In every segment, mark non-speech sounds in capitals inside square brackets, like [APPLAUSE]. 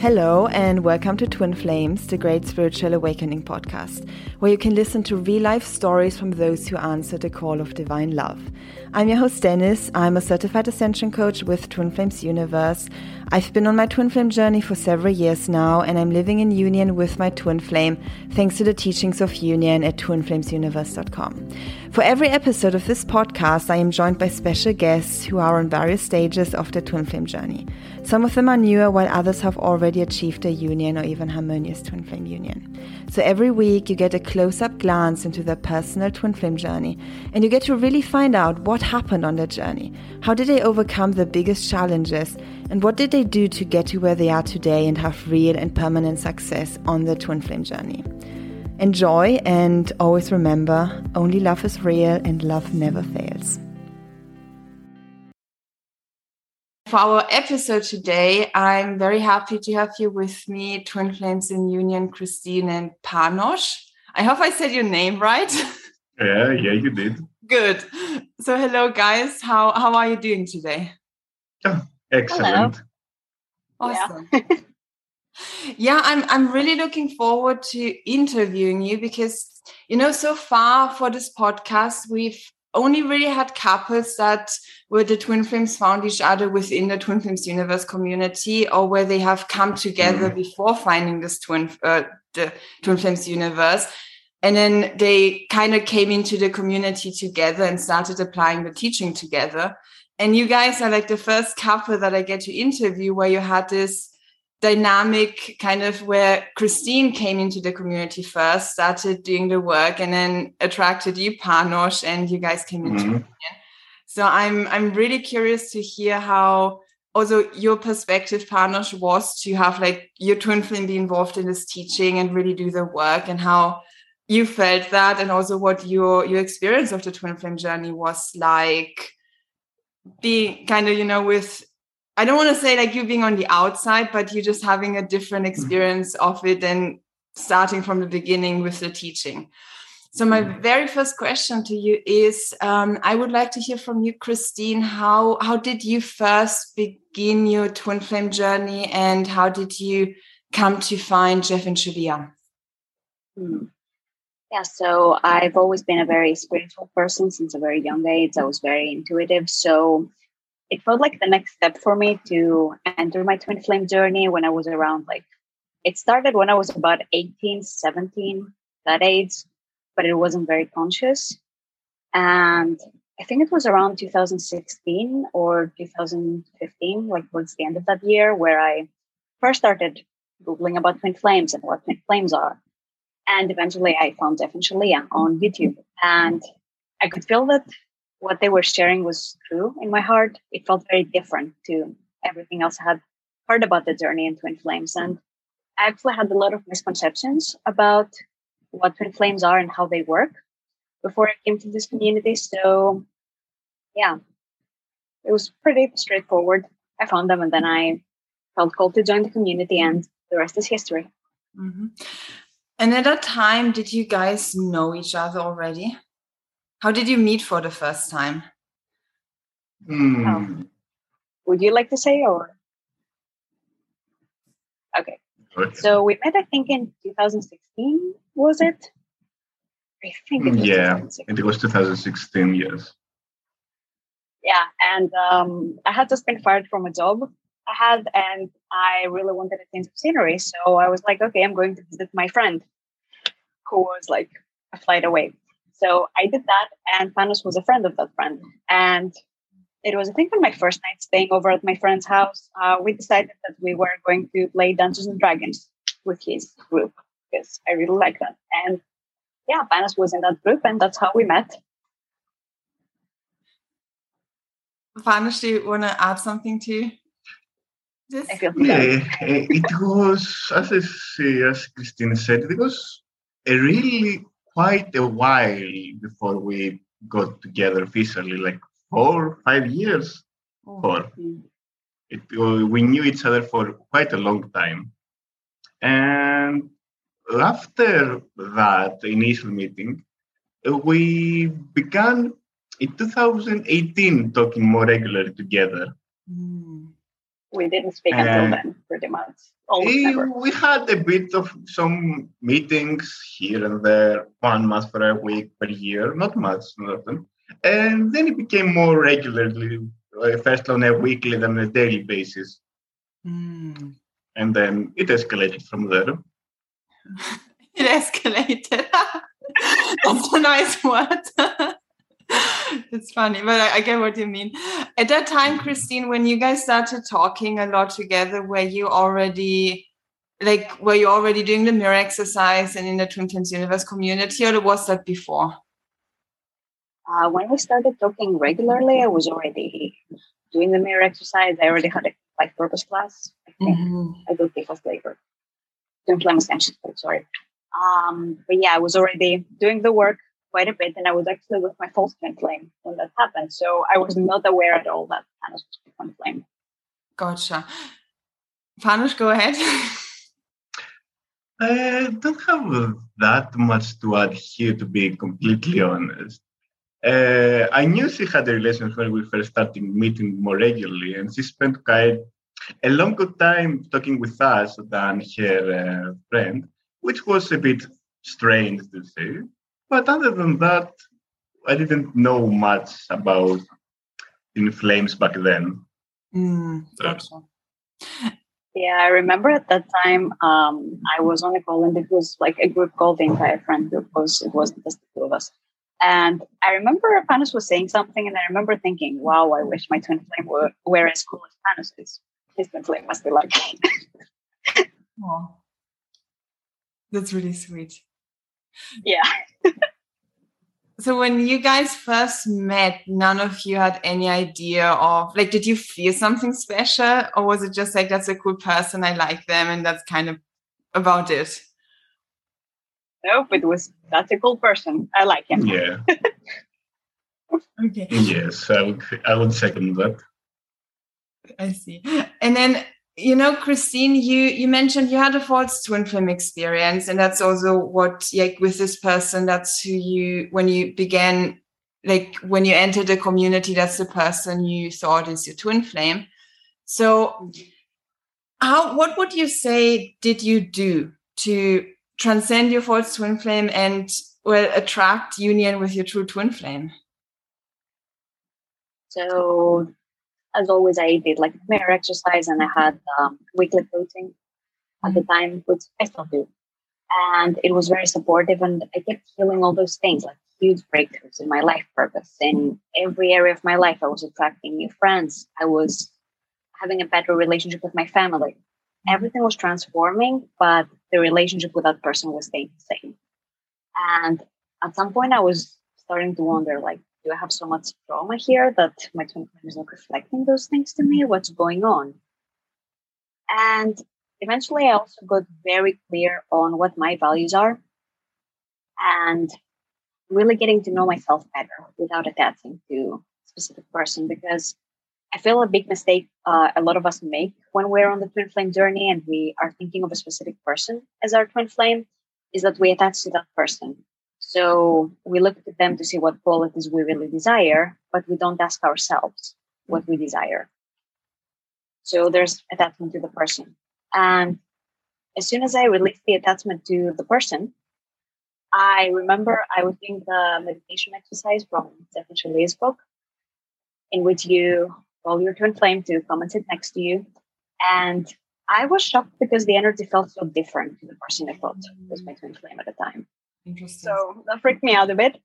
Hello, and welcome to Twin Flames, the Great Spiritual Awakening podcast, where you can listen to real life stories from those who answer the call of divine love. I'm your host, Dennis. I'm a certified ascension coach with Twin Flames Universe. I've been on my twin flame journey for several years now, and I'm living in union with my twin flame thanks to the teachings of union at twinflamesuniverse.com. For every episode of this podcast, I am joined by special guests who are on various stages of their twin flame journey. Some of them are newer, while others have already achieved a union or even harmonious twin flame union. So every week, you get a close up glance into their personal twin flame journey, and you get to really find out what happened on their journey. How did they overcome the biggest challenges, and what did they do to get to where they are today and have real and permanent success on their twin flame journey? Enjoy, and always remember only love is real, and love never fails. For our episode today, I'm very happy to have you with me, Twin Flames in Union, Christine and Panos. I hope I said your name right. [LAUGHS] Yeah, yeah, you did. Good. So, hello, guys. How how are you doing today? Oh, excellent. Hello. Awesome. Yeah. [LAUGHS] yeah, I'm I'm really looking forward to interviewing you because you know so far for this podcast we've only really had couples that where the twin flames found each other within the twin flames universe community or where they have come together mm. before finding this twin uh, the twin flames universe and then they kind of came into the community together and started applying the teaching together and you guys are like the first couple that i get to interview where you had this dynamic kind of where Christine came into the community first, started doing the work, and then attracted you, Panos, and you guys came into mm-hmm. So I'm I'm really curious to hear how also your perspective, Panos, was to have like your twin flame be involved in this teaching and really do the work and how you felt that and also what your your experience of the twin flame journey was like being kind of you know with I don't want to say like you being on the outside, but you just having a different mm-hmm. experience of it and starting from the beginning with the teaching. So my mm-hmm. very first question to you is, um, I would like to hear from you, Christine. How how did you first begin your twin flame journey, and how did you come to find Jeff and Shaleia? Hmm. Yeah, so I've always been a very spiritual person since a very young age. I was very intuitive. So it felt like the next step for me to enter my twin flame journey when I was around like it started when I was about 18, 17, that age, but it wasn't very conscious. And I think it was around 2016 or 2015, like towards the end of that year, where I first started Googling about twin flames and what twin flames are. And eventually I found Jeff Shaleia on YouTube. And I could feel that what they were sharing was true in my heart. It felt very different to everything else I had heard about the journey in Twin Flames. And I actually had a lot of misconceptions about what Twin Flames are and how they work before I came to this community. So, yeah, it was pretty straightforward. I found them and then I felt called to join the community, and the rest is history. Mm-hmm. And at that time, did you guys know each other already? How did you meet for the first time? Mm. Um, would you like to say or? Okay. So we met, I think, in 2016, was it? I think it was yeah, it was 2016. Yes. Yeah, and um, I had just been fired from a job I had, and I really wanted a change of scenery. So I was like, okay, I'm going to visit my friend, who was like a flight away. So I did that, and Panos was a friend of that friend. And it was, I think, on my first night staying over at my friend's house, uh, we decided that we were going to play Dungeons and Dragons with his group because I really like that. And yeah, Panos was in that group, and that's how we met. Panos, do you want to add something to this? Yeah, it was, as, I, say, as Christine said, it was a really quite a while before we got together officially, like four, five years. Oh, four. It, we knew each other for quite a long time. And after that initial meeting, we began in 2018 talking more regularly together. Mm. We didn't speak until then, pretty much. We, we had a bit of some meetings here and there, one month for a week per year, not much, nothing. And then it became more regularly, uh, first on a weekly than a daily basis. Mm. And then it escalated from there. [LAUGHS] it escalated. [LAUGHS] That's a nice word. [LAUGHS] [LAUGHS] it's funny, but I, I, get what you mean. At that time, Christine, when you guys started talking a lot together, were you already like were you already doing the mirror exercise and in the Twin Flames Universe community, or was that before? Uh, when we started talking regularly, I was already doing the mirror exercise. I already had a life purpose class. I think mm-hmm. I do PFAS labor. Flame Ascension, sorry. Um, but yeah, I was already doing the work quite a bit, and I was actually with my false twin flame when that happened. So I was not aware at all that Panos was twin flame. Gotcha. Panos, go ahead. [LAUGHS] I don't have that much to add here, to be completely honest. Uh, I knew she had a relationship when we first started meeting more regularly, and she spent quite a longer time talking with us than her uh, friend, which was a bit strange to say. But other than that, I didn't know much about Twin Flames back then. Mm, Yeah, I remember at that time um, I was on a call and it was like a group called the entire friend group was it wasn't just the two of us. And I remember Panos was saying something, and I remember thinking, "Wow, I wish my twin flame were, were as cool as Panos is. His twin flame must be like." [LAUGHS] oh, that's really sweet. Yeah. [LAUGHS] so when you guys first met, none of you had any idea of like, did you feel something special, or was it just like that's a cool person, I like them, and that's kind of about it? Nope, it was that's a cool person. I like him. Yeah. [LAUGHS] okay. Yes, I would I would second that. I see. And then you know christine you you mentioned you had a false twin flame experience and that's also what like with this person that's who you when you began like when you entered the community that's the person you thought is your twin flame. So how what would you say did you do to transcend your false twin flame and well attract union with your true twin flame? So as always, I did like mirror exercise and I had um, weekly coaching at the time, which I still do. And it was very supportive, and I kept feeling all those things like huge breakthroughs in my life purpose. In every area of my life, I was attracting new friends. I was having a better relationship with my family. Everything was transforming, but the relationship with that person was staying the same. And at some point, I was starting to wonder, like, do I have so much trauma here that my twin flame is not reflecting those things to me? What's going on? And eventually, I also got very clear on what my values are and really getting to know myself better without attaching to a specific person because I feel a big mistake uh, a lot of us make when we're on the twin flame journey and we are thinking of a specific person as our twin flame is that we attach to that person so we look at them to see what qualities we really desire, but we don't ask ourselves what we desire. So there's attachment to the person. And as soon as I released the attachment to the person, I remember I was doing the meditation exercise from Jeff and Shaleia's book, in which you call your twin flame to come and sit next to you. And I was shocked because the energy felt so different to the person I thought was my twin flame at the time. Interesting. So that freaked me out a bit.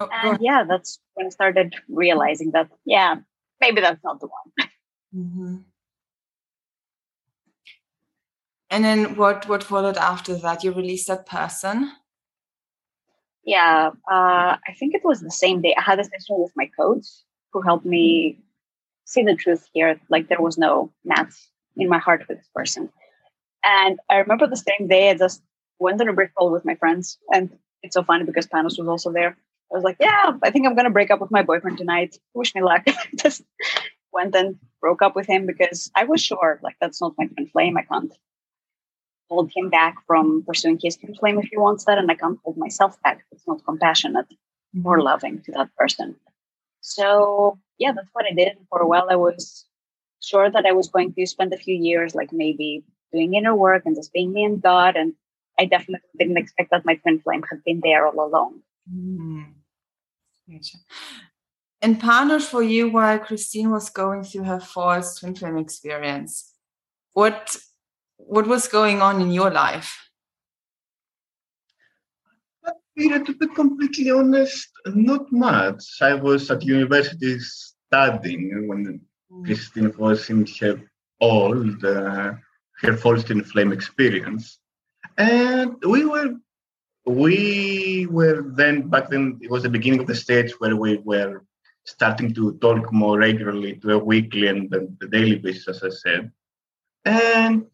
oh, and yeah, that's when I started realizing that, yeah, maybe that's not the one. Mm-hmm. And then what what followed after that? You released that person? Yeah, uh, I think it was the same day. I had a session with my coach who helped me see the truth here. Like there was no match in my heart with this person. And I remember the same day I just went on a break call with my friends. And it's so funny because Panos was also there. I was like, yeah, I think I'm going to break up with my boyfriend tonight. Wish me luck. [LAUGHS] just went and broke up with him because I was sure, like, that's not my twin flame. I can't hold him back from pursuing his twin flame if he wants that. And I can't hold myself back. It's not compassionate or mm-hmm. loving to that person. So yeah, that's what I did. For a while, I was sure that I was going to spend a few years, like maybe doing inner work and just being me and God. And I definitely didn't expect that my twin flame had been there all along. Mm. And Panos, for you, while Christine was going through her false twin flame experience, what what was going on in your life? Peter, to be completely honest, not much. I was at university studying when mm. Christine was in her old, uh, her false twin flame experience. And we were, we were then, back then, it was the beginning of the stage where we were starting to talk more regularly to a weekly and the, the daily basis, as I said. And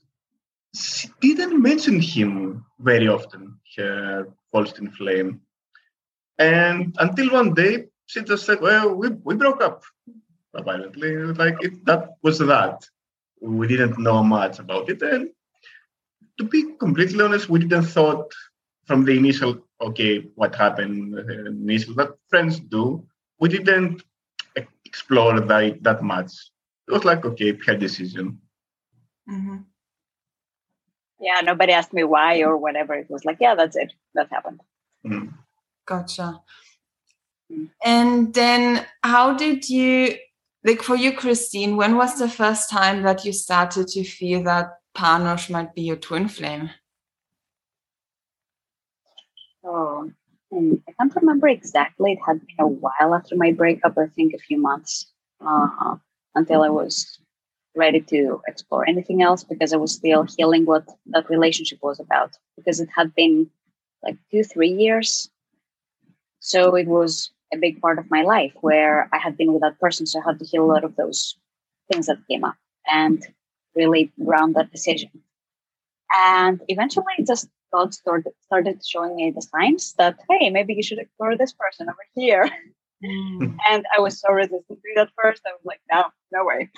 she didn't mention him very often, her false twin flame. And until one day, she just said, well, we, we broke up apparently. Like it, that was that. We didn't know much about it. And to be completely honest, we didn't thought from the initial, okay, what happened uh, initial, that friends do. We didn't explore that, that much. It was like, okay, her decision. Mm-hmm. Yeah, nobody asked me why or whatever. It was like, yeah, that's it. That happened. Mm-hmm. Gotcha. Mm-hmm. And then how did you, like for you, Christine, when was the first time that you started to feel that Panos might be your twin flame? Oh, I can't remember exactly. It had been a while after my breakup, I think a few months uh, until I was ready to explore anything else because I was still healing what that relationship was about because it had been like two, three years. So it was a big part of my life where I had been with that person. So I had to heal a lot of those things that came up and really ground that decision. And eventually just God started started showing me the signs that, hey, maybe you should explore this person over here. Mm. [LAUGHS] and I was so resistant to it at first. I was like, no, no way.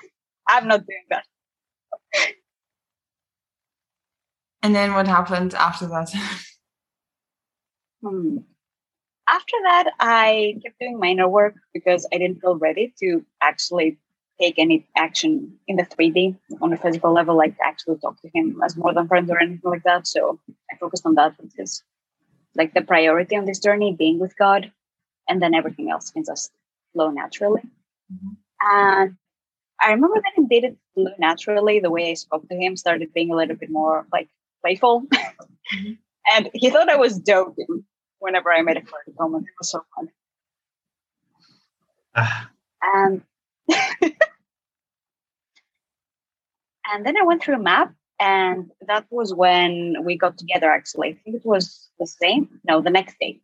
I'm not doing that. And then what happened after that? hmm. After that, I kept doing mirror work because I didn't feel ready to actually take any action in the 3D on a physical level, like actually talk to him as more than friends or anything like that. So I focused on that because like the priority on this journey being with God, and then everything else can just flow naturally. Mm-hmm. And I remember that he did it flow naturally. The way I spoke to him started being a little bit more like playful. Mm-hmm. [LAUGHS] and he thought I was joking whenever I made a flirty comment. It was so fun. Ah. and [LAUGHS] and then I went through a MAP, and that was when we got together. Actually, I think it was the same. No, the next day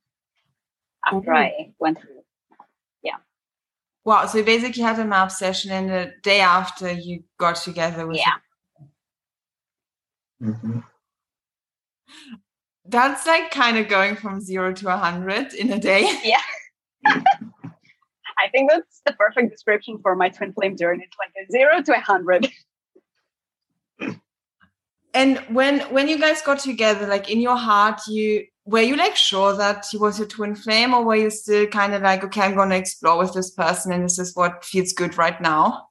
after mm-hmm. I went through Yeah. Wow. So you basically had a MAP session and the day after you got together with Yeah. Mm-hmm. That's like kind of going from zero to a hundred in a day. [LAUGHS] Yeah. I think that's the perfect description for my twin flame journey. It's like a zero to a hundred. [LAUGHS] And when when you guys got together, like in your heart, you were you like sure that he was your twin flame or were you still kind of like okay i'm going to explore with this person and this is what feels good right now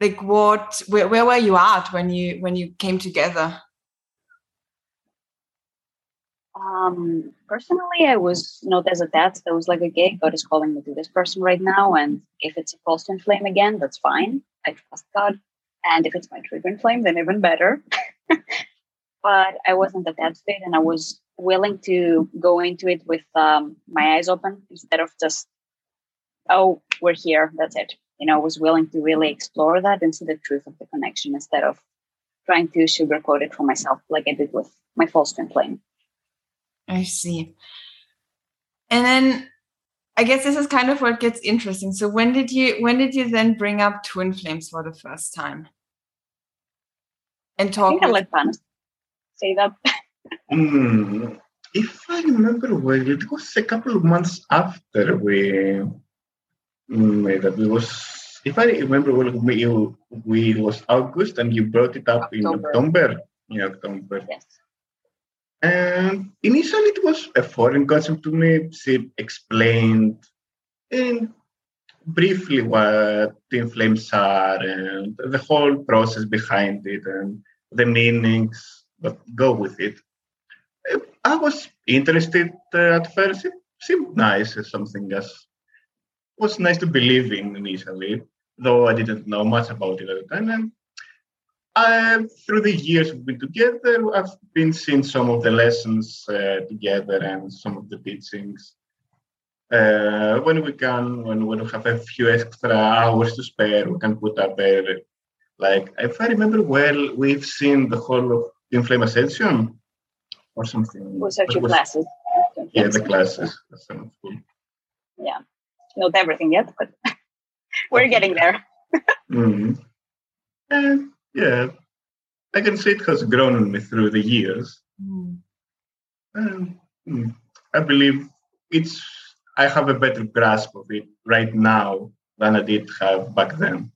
like what where, where were you at when you when you came together um personally i was not as a that was like okay god is calling me to this person right now and if it's a false twin flame again that's fine i trust god and if it's my twin flame then even better [LAUGHS] but i wasn't at that state and i was willing to go into it with um, my eyes open instead of just, oh, we're here, that's it. You know, I was willing to really explore that and see the truth of the connection instead of trying to sugarcoat it for myself like I did with my false twin flame. I see. And then I guess this is kind of what gets interesting. So when did you when did you then bring up twin flames for the first time? And talk. I think with- I let Panos say that. Mm, if I remember well, it was a couple of months after we made that. It was, if I remember well, we, we it was August and you brought it up October. in October. In October. Yes. And initially, it was a foreign concept to me. She explained, and briefly what twin flames are and the whole process behind it and the meanings that go with it. I was interested at first. It seemed nice something as was nice to believe in initially, though I didn't know much about it at the time. And Through the years we've been together, I've been seeing some of the lessons uh, together and some of the teachings. Uh, when we can, when we have a few extra hours to spare, we can put up there. like, if I remember well, we've seen the whole of Twin Flame Ascension or something. Was that your classes? Yeah, the classes. Cool. Yeah, not everything yet, but [LAUGHS] we're getting there. mm-hmm. Yeah, I can say it has grown on me through the years. Mm. And mm, I believe it's I have a better grasp of it right now than I did have back then.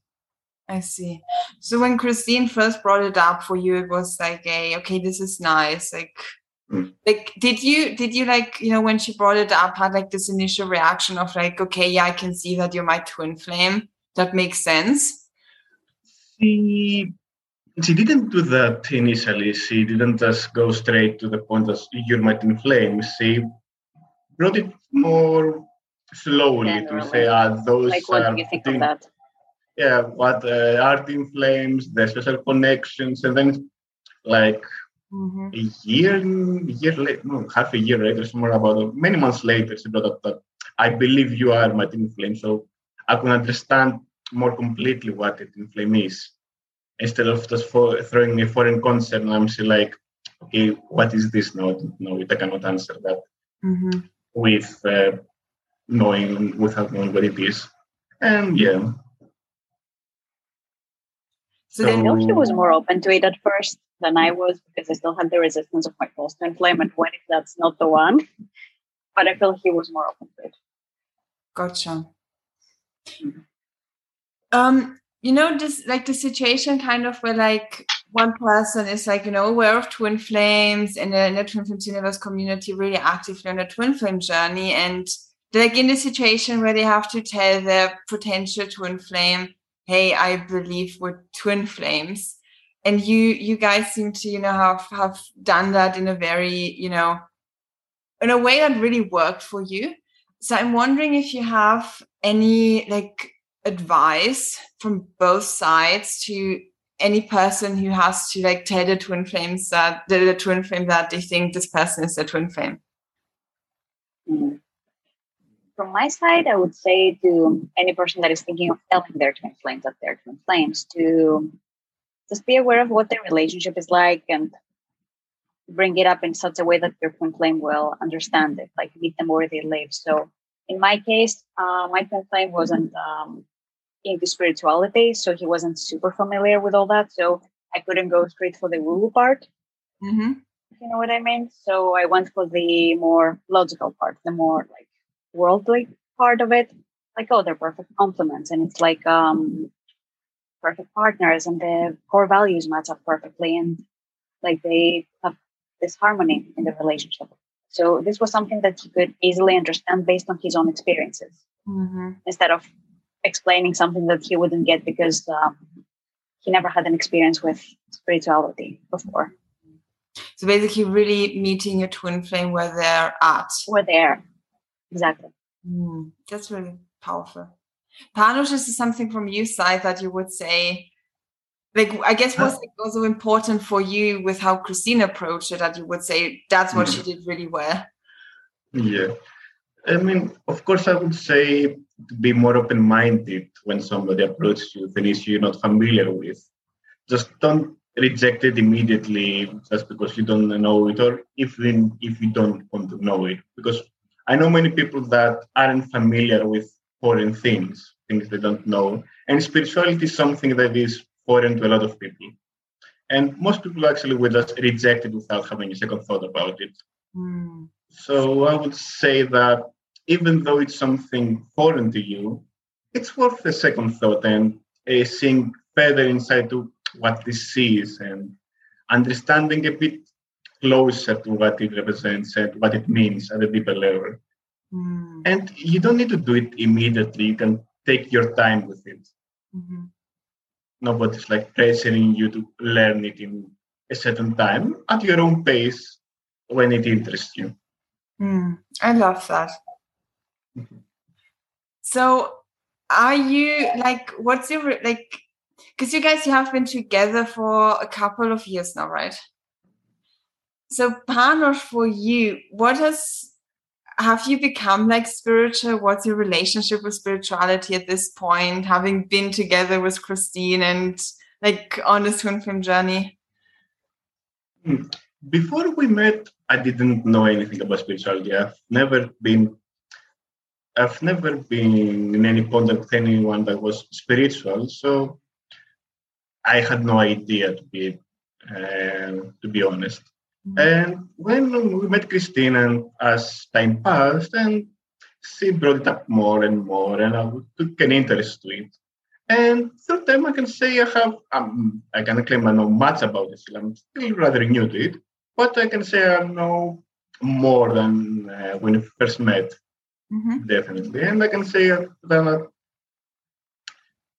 I see. So when Christine first brought it up for you, it was like a okay, this is nice. Like, mm. like did you did you like you know when she brought it up had like this initial reaction of like okay, yeah, I can see that you're my twin flame. That makes sense. She she didn't do that initially. She didn't just go straight to the point as you're my twin flame. She brought it more slowly Generally. to say, ah, those like what do you think of that? Yeah, what uh, are twin flames, the special connections, and then like mm-hmm. a year, year later, no, half a year later, somewhere about many months later, she brought up that I believe you are my twin flame, so I can understand more completely what a twin flame is instead of just for, throwing me a foreign concept and I'm still like, okay, what is this? No, no, I cannot answer that mm-hmm. with uh, knowing without knowing what it is. And yeah. So, so know he was more open to it at first than I was because I still had the resistance of my false twin flame and what if that's not the one? But I feel he was more open to it. Gotcha. Mm-hmm. Um, you know this like the situation kind of where like one person is like you know aware of twin flames and in the twin flames universe community really actively on a twin flame journey. And like in the situation where they have to tell their potential twin flame hey i believe we're twin flames. And you you guys seem to you know have have done that in a very you know in a way that really worked for you. So i'm wondering if you have any like advice from both sides to any person who has to like tell the twin flames that the, twin flame that they think this person is a twin flame mm-hmm. from my side i would say to any person that is thinking of helping their twin flames that they're twin flames to just be aware of what their relationship is like and bring it up in such a way that your twin flame will understand it like meet them where they live so in my case, uh, my flame wasn't um, into spirituality, so he wasn't super familiar with all that. So I couldn't go straight for the woo woo part. Mm-hmm. You know what I mean? So I went for the more logical part, the more like worldly part of it. Like, oh, they're perfect complements, and it's like um, perfect partners, and the core values match up perfectly, and like they have this harmony in the relationship. So this was something that he could easily understand based on his own experiences, mm-hmm. instead of explaining something that he wouldn't get because um, he never had an experience with spirituality before. So basically, really meeting your twin flame where they're at. Where they're exactly. Mm, that's really powerful. Panos, is something from your side that you would say like i guess was also important for you with how christine approached it that you would say that's what she did really well yeah. I mean of course i would say to be more open-minded when somebody approaches you with an issue you're not familiar with. Just don't reject it immediately just because you don't know it or even if you don't want to know it. Because i know many people that aren't familiar with foreign things things they don't know. And spirituality is something that is foreign to a lot of people. And most people actually would just reject it without having a second thought about it. Mm. So I would say that even though it's something foreign to you, it's worth a second thought and uh, seeing further inside to what this is and understanding a bit closer to what it represents and what it means at a deeper level. Mm. And you don't need to do it immediately. You can take your time with it. Mm-hmm. Nobody's like pressuring you to learn it in a certain time at your own pace when it interests you. Mm, I love that. Mm-hmm. So, are you like, what's your like? Because you guys, you have been together for a couple of years now, right? So, Panos, for you, what has have you become like spiritual? What's your relationship with spirituality at this point, having been together with Christine and like on this flame journey? Hmm. Before we met, I didn't know anything about spirituality. I've never been I've never been in any contact with anyone that was spiritual, so I had no idea to be uh, to be honest. And when we met Christine, and as time passed, and she brought it up more and more, and I took an interest to it. And through time, I can say I have, um, I can claim I know much about it. I'm still rather new to it, but I can say I know more than uh, when we first met, mm-hmm. definitely. And I can say that,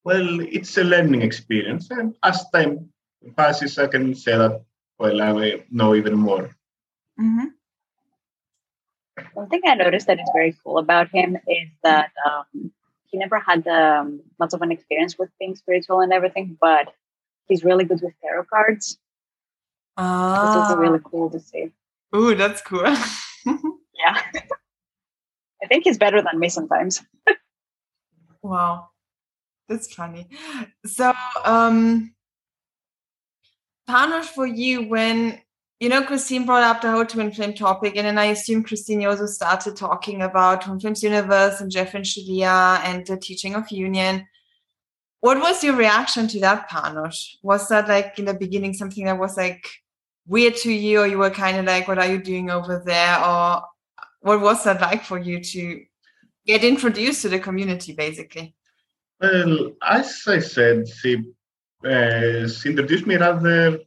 well, it's a learning experience. And as time passes, I can say that well, I know even more. Mm-hmm. One thing I noticed that is very cool about him is that um, he never had um, much of an experience with being spiritual and everything, but he's really good with tarot cards. Ah. This is really cool to see. Ooh, that's cool. [LAUGHS] yeah. I think he's better than me sometimes. [LAUGHS] wow. That's funny. So, um, Panos, for you, when you know Christine brought up the whole twin flame topic, and then I assume Christine also started talking about twin flames universe and Jeff and Shaleia and the teaching of union. What was your reaction to that, Panos? Was that like in the beginning something that was like weird to you, or you were kind of like, "What are you doing over there?" Or what was that like for you to get introduced to the community, basically? Well, as I said, she uh, she introduced me rather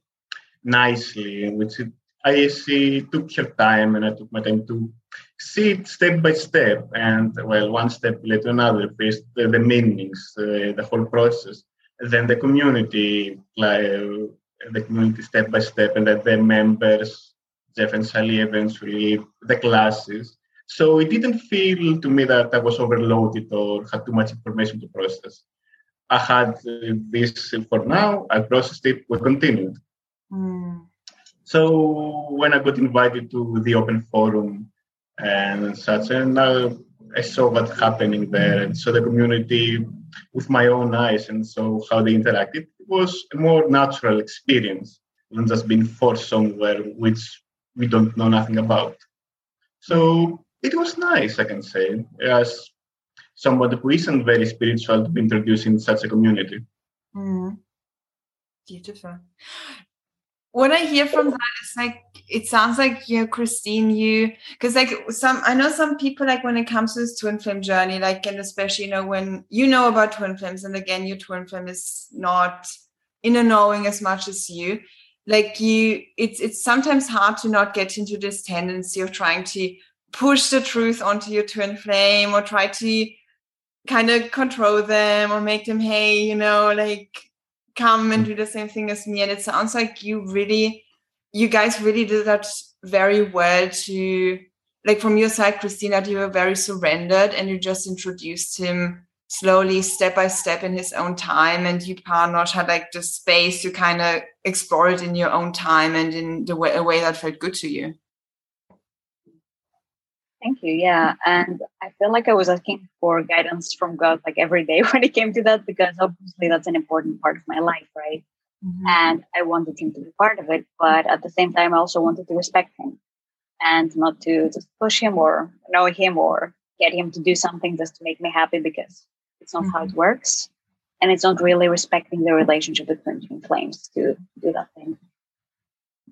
nicely, which it, I she took her time and I took my time to see it step by step. And well, one step led to another. First, the, the meanings, uh, the whole process, then the community, like the community step by step, and then the members, Jeff and Shaleia, eventually the classes. So it didn't feel to me that I was overloaded or had too much information to process. I had this for now. I processed it. We continued. Mm. So when I got invited to the open forum and such, and I, I saw what happening there, and saw the community with my own eyes, and so how they interacted. It was a more natural experience than just being forced somewhere which we don't know nothing about. So it was nice, I can say, as someone who isn't very spiritual to be introduced in such a community. Mm. Beautiful. What I hear from that is like it sounds like you know, Christine, you because like some I know some people like when it comes to this twin flame journey, like and especially you know when you know about twin flames, and again your twin flame is not in a knowing as much as you like you it's it's sometimes hard to not get into this tendency of trying to push the truth onto your twin flame or try to kind of control them or make them, hey, you know, like come and mm. do the same thing as me. And it sounds like you really, you guys really did that very well to, like from your side, Christina, you were very surrendered and you just introduced him slowly, step by step in his own time. And you, Panos, had like the space to kind of explore it in your own time and in the way, a way that felt good to you. Thank you. Yeah. And I feel like I was asking for guidance from God like every day [LAUGHS] when it came to that, because obviously that's an important part of my life, right? Mm-hmm. And I wanted him to be part of it. But at the same time, I also wanted to respect him and not to just push him or know him or get him to do something just to make me happy because it's not mm-hmm. how it mm-hmm. works. And it's not really respecting the relationship between flames to do that thing.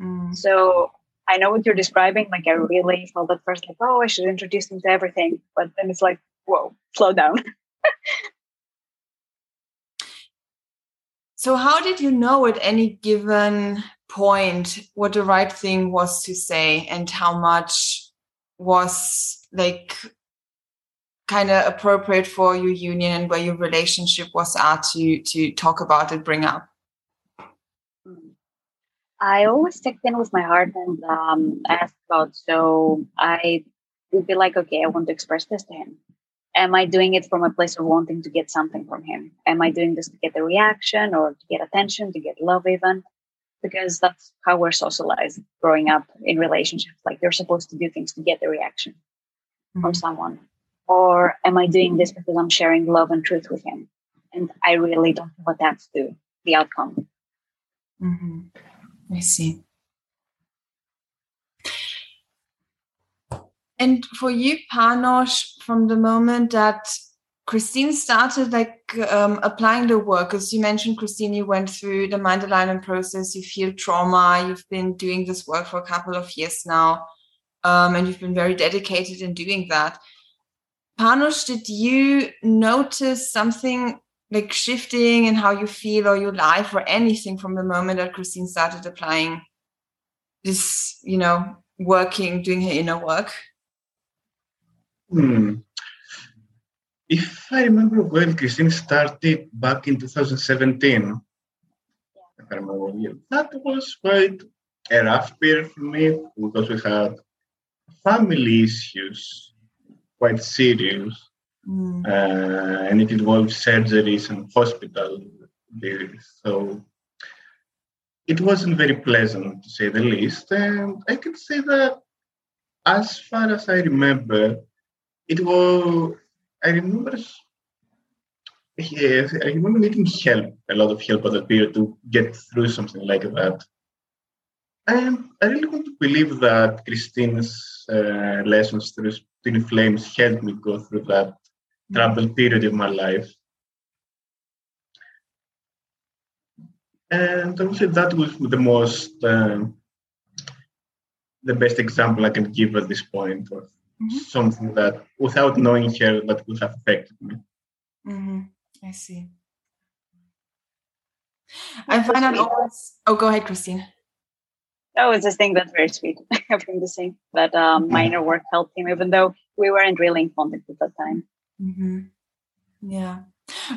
Mm. So I know what you're describing. Like I really felt at first like, oh, I should introduce them to everything. But then it's like, whoa, slow down. so how did you know at any given point what the right thing was to say and how much was like kind of appropriate for your union and where your relationship was at to to talk about it, bring up? I always checked in with my heart and um, asked God. So I would be like, okay, I want to express this to Him. Am I doing it from a place of wanting to get something from Him? Am I doing this to get a reaction or to get attention, to get love, even? Because that's how we're socialized growing up in relationships. Like you're supposed to do things to get a reaction mm-hmm. from someone. Or am I doing this because I'm sharing love and truth with Him? And I really don't know what that's to the outcome. Mm-hmm. I see. And for you, Panos, from the moment that Christine started like um, applying the work, as you mentioned, Christine, you went through the mind alignment process, you feel trauma, you've been doing this work for a couple of years now, um, and you've been very dedicated in doing that. Panos, did you notice something like shifting in how you feel or your life or anything from the moment that Christine started applying this, you know, working, doing her inner work? Hmm. If I remember well, Christine started back in 2017. If I remember well, that was quite a rough period for me because we had family issues, quite serious. Mm. Uh, and it involved surgeries and hospital visits. So it wasn't very pleasant, to say the least. And I can say that, as far as I remember, it was, I remember, yes, I remember needing help, a lot of help at that period to get through something like that. And I really want to believe that Christine's uh, lessons through Twin Flames helped me go through that troubled period in my life. And I would say that was the most, uh, the best example I can give at this point of mm-hmm. something that, without knowing her, that would have affected me. Mm-hmm. I see. I find out always. Oh, go ahead, Christine. Oh, it's just thing that's very sweet of him to say that um, mirror work helped him, even though we weren't really in contact at that time. Mm-hmm. Yeah.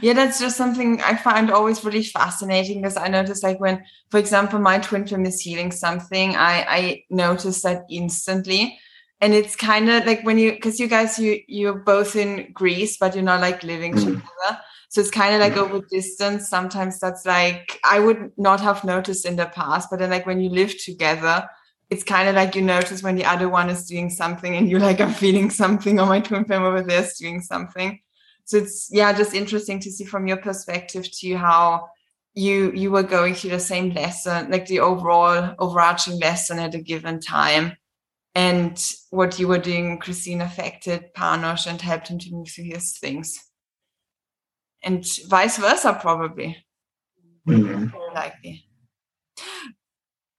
Yeah, that's just something I find always really fascinating because I notice like when, for example, my twin flame is healing something, I I notice that instantly. And it's kind of like when you because you guys you you're both in Greece, but you're not like living mm. together. So it's kind of like over distance. Sometimes that's like I would not have noticed in the past, but then like when you live together, it's kind of like you notice when the other one is doing something and you're like, I'm feeling something, or my twin flame over there is doing something. So it's yeah, just interesting to see from your perspective to how you you were going through the same lesson, like the overall overarching lesson at a given time. And what you were doing, Christine, affected Panos and helped him to move through his things. And vice versa, probably. Mm-hmm. Likely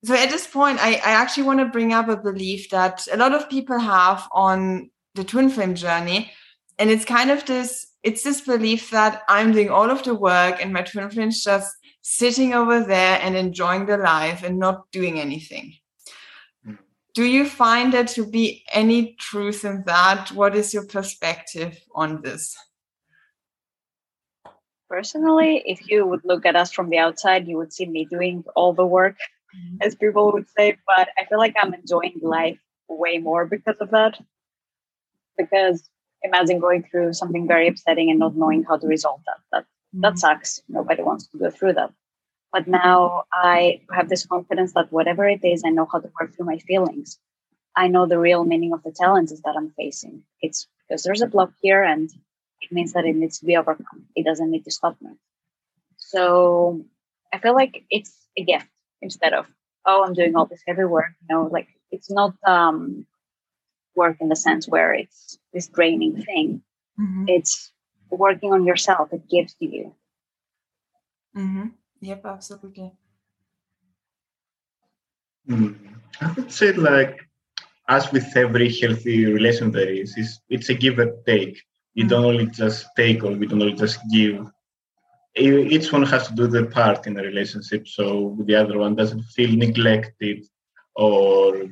so at this point, I, I actually want to bring up a belief that a lot of people have on the twin flame journey. And it's kind of this, it's this belief that I'm doing all of the work and my twin flame's just sitting over there and enjoying the life and not doing anything. Hmm. Do you find there to be any truth in that? What is your perspective on this? Personally, if you would look at us from the outside, you would see me doing all the work as people would say. But I feel like I'm enjoying life way more because of that. Because imagine going through something very upsetting and not knowing how to resolve that. That mm-hmm. that sucks. Nobody wants to go through that. But now I have this confidence that whatever it is, I know how to work through my feelings. I know the real meaning of the challenges that I'm facing. It's because there's a block here and it means that it needs to be overcome. It doesn't need to stop me. So I feel like it's a gift instead of oh i'm doing all this heavy work you know like it's not um work in the sense where it's this draining thing mm-hmm. it's working on yourself it gives to you mm-hmm. yep absolutely mm. i would say like as with every healthy relation there is, is it's a give and take you mm-hmm. don't only just take or we don't only just give each one has to do their part in a relationship so the other one doesn't feel neglected or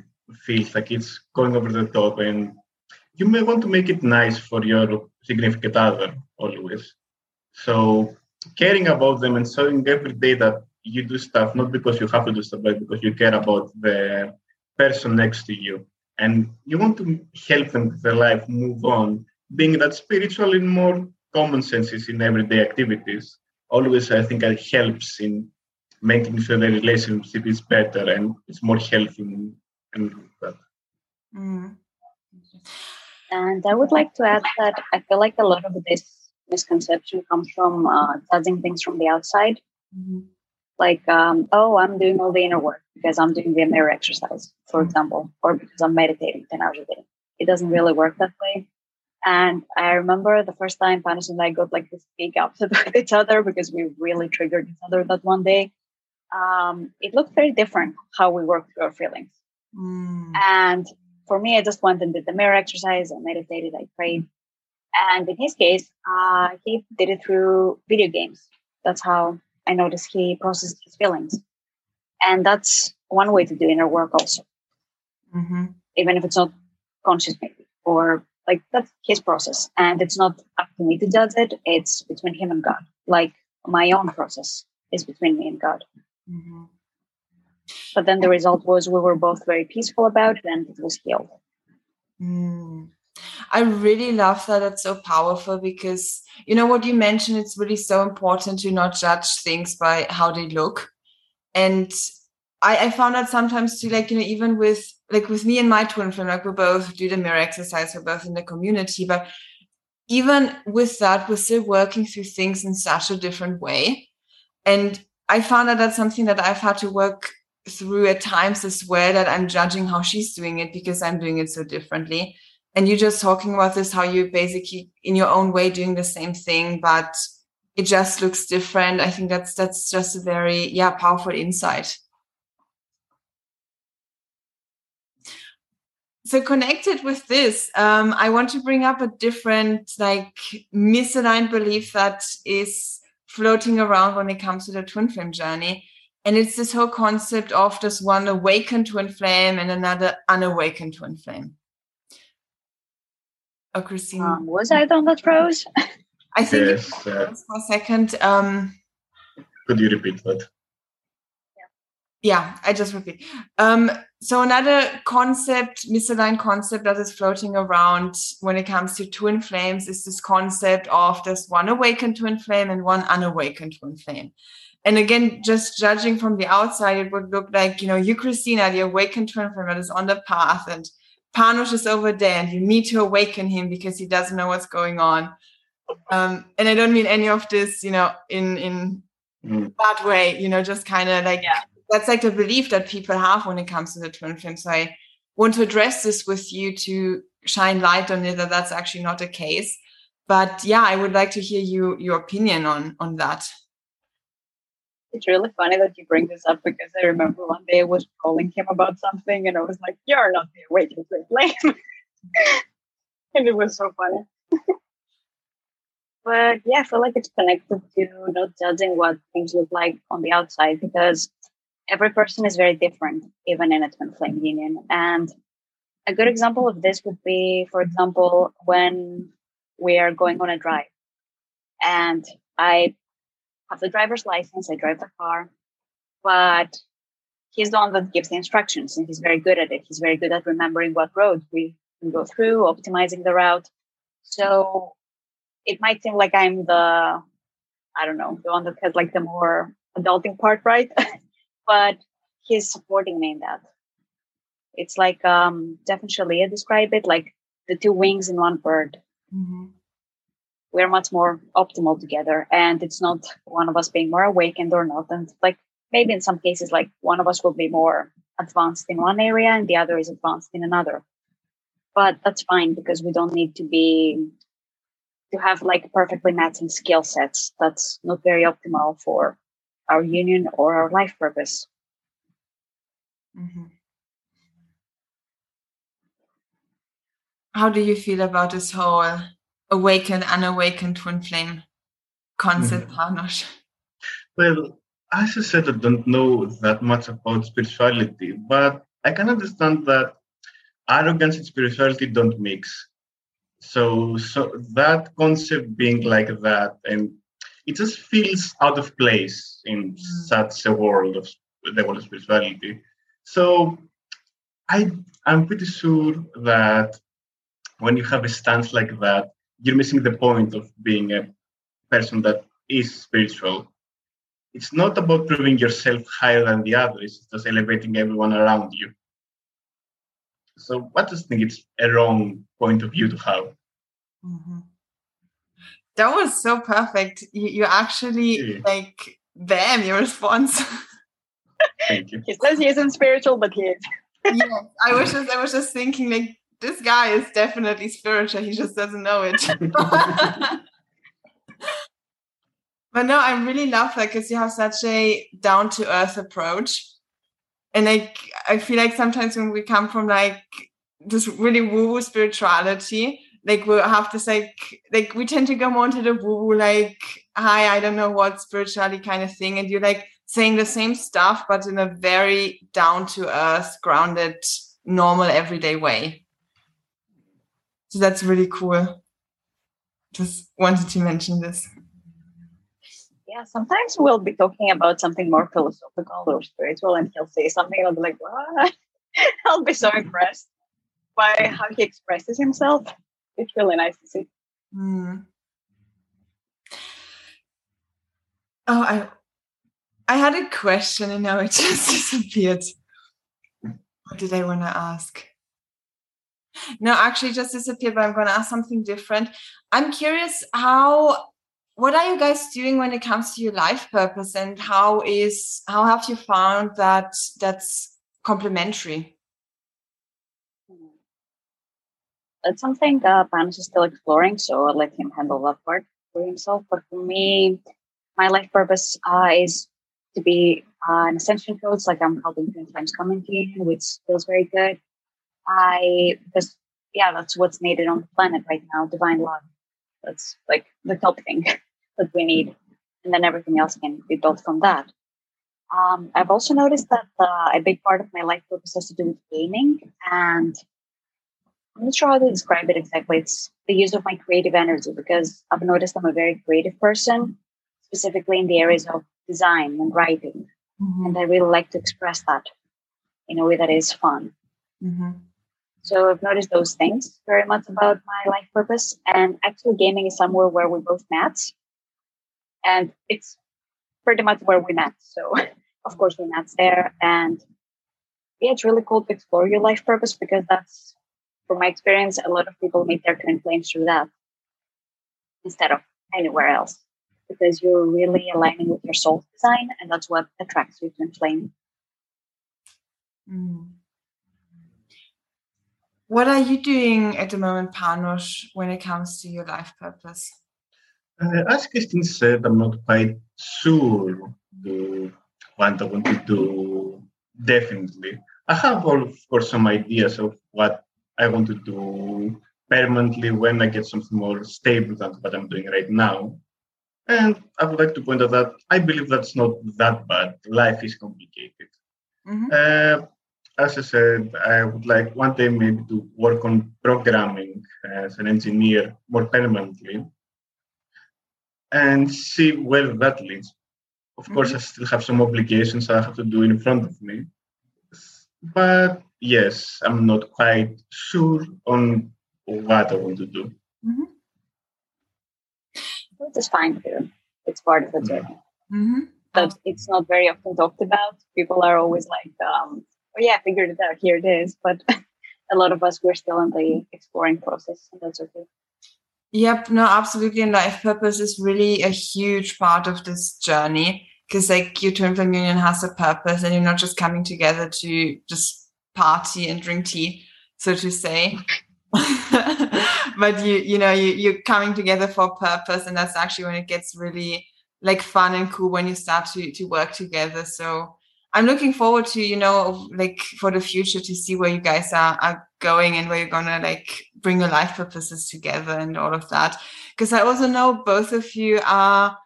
feels like it's going over the top and you may want to make it nice for your significant other always. So caring about them and showing every day that you do stuff not because you have to do stuff, but because you care about the person next to you and you want to help them their life move on, being that spiritual in more common senses in everyday activities. Always, I think, it helps in making sure the relationship is better and it's more healthy and that. Mm. And I would like to add that I feel like a lot of this misconception comes from uh, judging things from the outside. Mm-hmm. Like, um, oh, I'm doing all the inner work because I'm doing the mirror exercise, for mm-hmm. example, or because I'm meditating 10 hours a day. It doesn't really work that way. And I remember the first time Panos and I got like this big upset [LAUGHS] with each other because we really triggered each other that one day. Um, it looked very different how we worked through our feelings. Mm. And for me, I just went and did the mirror exercise. I meditated, I prayed. And in his case, uh, he did it through video games. That's how I noticed he processed his feelings. And that's one way to do inner work also. Mm-hmm. Even if it's not conscious maybe, or like that's his process. And it's not up to me to judge it. It's between him and God. Like my own process is between me and God. Mm-hmm. But then the result was we were both very peaceful about it and it was healed. Mm. I really love that. That's so powerful because you know what you mentioned. It's really so important to not judge things by how they look, and I, I found that sometimes too. Like you know, even with like with me and my twin flame, like we both do the mirror exercise. We're both in the community, but even with that, we're still working through things in such a different way. And I found that that's something that I've had to work through at times as well. That I'm judging how she's doing it because I'm doing it so differently and you're just talking about this how you basically in your own way doing the same thing but it just looks different i think that's that's just a very yeah powerful insight so connected with this um, i want to bring up a different like misaligned belief that is floating around when it comes to the twin flame journey and it's this whole concept of this one awakened twin flame and another unawakened twin flame Oh, Christine. Um, was I on that rose? I think yes, uh, for a second. Um, could you repeat that? Yeah, I just repeat. Um, so another concept, misaligned concept that is floating around when it comes to twin flames is this concept of this one awakened twin flame and one unawakened twin flame. And again, just judging from the outside, it would look like, you know, you, Christina, the awakened twin flame that is on the path and Panos is over there and you need to awaken him because he doesn't know what's going on. Um, and I don't mean any of this, you know, in in mm. bad way, you know, just kind of like yeah. That's like the belief that people have when it comes to the twin flame. So I want to address this with you to shine light on it that that's actually not the case. But yeah, I would like to hear you your opinion on on that it's really funny that you bring this up because I remember one day I was calling him about something and I was like, You're not the awakened flame. [LAUGHS] and it was so funny. [LAUGHS] but yeah, I feel like it's connected to not judging what things look like on the outside because every person is very different, even in a twin flame union. And a good example of this would be, for example, when we are going on a drive and I have the driver's license, I drive the car, but he's the one that gives the instructions and he's very good at it. He's very good at remembering what road we can go through, optimizing the route. So it might seem like I'm the, I don't know, the one that has like the more adulting part, right? [LAUGHS] but he's supporting me in that. It's like um Jeff and Shaleia describe it like the two wings in one bird. Mm-hmm we're much more optimal together and it's not one of us being more awakened or not and like maybe in some cases like one of us will be more advanced in one area and the other is advanced in another but that's fine because we don't need to be to have like perfectly matching skill sets that's not very optimal for our union or our life purpose mm-hmm. how do you feel about this whole awakened, unawakened twin flame concept, mm. Well, as I said, I don't know that much about spirituality, but I can understand that arrogance and spirituality don't mix. So so that concept being like that and it just feels out of place in mm. such a world of the world of spirituality. So I I'm pretty sure that when you have a stance like that, you're missing the point of being a person that is spiritual. It's not about proving yourself higher than the others, it's just elevating everyone around you. So I just think it's a wrong point of view to have. Mm-hmm. That was so perfect. You, you actually yeah. like bam your response. [LAUGHS] Thank you. He says he isn't spiritual, but he is. yes, I was just I was just thinking like this guy is definitely spiritual. He just doesn't know it. [LAUGHS] [LAUGHS] but no, I really love that because you have such a down to earth approach. And like I feel like sometimes when we come from like this really woo woo spirituality, like we have this like like we tend to go more into the woo like hi I don't know what spirituality kind of thing, and you're like saying the same stuff but in a very down to earth, grounded, normal everyday way. So that's really cool. Just wanted to mention this. Yeah, sometimes we'll be talking about something more philosophical or spiritual, and he'll say something, and I'll be like, what? [LAUGHS] I'll be so impressed by how he expresses himself. It's really nice to see. Mm. Oh, I I had a question and now it [LAUGHS] just disappeared. What did I want to ask? No, actually, just disappeared, but I'm going to ask something different. I'm curious how what are you guys doing when it comes to your life purpose and how is how have you found that that's complementary it's something that Panos is still exploring so i'll let him handle that part for himself but for me my life purpose uh, is to be uh, an ascension coach like i'm helping twin flames community which feels very good I because yeah, that's what's needed on the planet right now, divine love. That's like the top thing [LAUGHS] that we need. And then everything else can be built from that. Um, I've also noticed that uh, a big part of my life purpose has to do with gaming. And I'm not sure how to describe it exactly. It's the use of my creative energy because I've noticed I'm a very creative person, specifically in the areas of design and writing. Mm-hmm. And I really like to express that in a way that is fun. Mm-hmm. So I've noticed those things very much about my life purpose. And actually, gaming is somewhere where we both met. And it's pretty much where we met. So, [LAUGHS] of course, we met there. And yeah, it's really cool to explore your life purpose because that's, from my experience, a lot of people meet their twin flames through that instead of anywhere else because you're really aligning with your soul design. And that's what attracts you to twin flame. Mm. What are you doing at the moment, Panos, when it comes to your life purpose? Uh, as Christine said, I'm not quite sure what I want to do definitely. I have, of course, some ideas of what I want to do permanently when I get something more stable than what I'm doing right now. And I would like to point out that I believe that's not that bad. Life is complicated. Mm-hmm. Uh, as I said, I would like one day maybe to work on programming as an engineer more permanently and see where that leads. Of mm-hmm. course, I still have some obligations I have to do in front of me. But yes, I'm not quite sure on what I want to do. Mm-hmm. Which is fine too. It's part of the journey. Mm-hmm. But it's not very often talked about. People are always like, um, oh yeah, I figured it out. Here it is. But [LAUGHS] a lot of us we're still in the exploring process, and that's okay. Yep, no, absolutely. And life purpose is really a huge part of this journey because, like, your twin flame union has a purpose, and you're not just coming together to just party and drink tea, so to say. [LAUGHS] but you, you know, you you're coming together for a purpose, and that's actually when it gets really like fun and cool when you start to to work together. So I'm looking forward to, you know, like for the future to see where you guys are, are going and where you're gonna like bring your life purposes together and all of that. Because I also know both of you are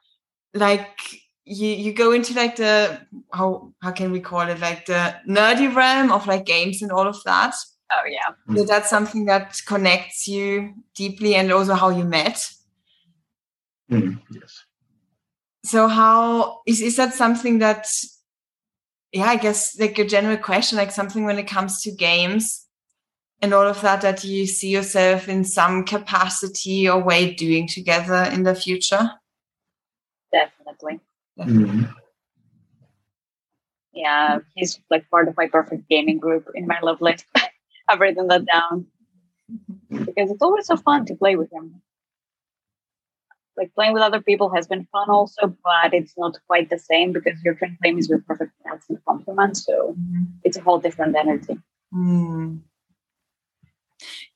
like you you go into like the how how can we call it like the nerdy realm of like games and all of that. Oh yeah. So that's something that connects you deeply, and also how you met. Mm, yes. So how is is that something that? Yeah, I guess like a general question, like something when it comes to games and all of that, that you see yourself in some capacity or way doing together in the future. Definitely. Mm-hmm. Yeah, he's like part of my perfect gaming group in my love list. [LAUGHS] I've written that down because it's always so fun to play with him. Like playing with other people has been fun also, but it's not quite the same because your twin flame is your perfect match and complement. So mm-hmm. it's a whole different energy. Mm.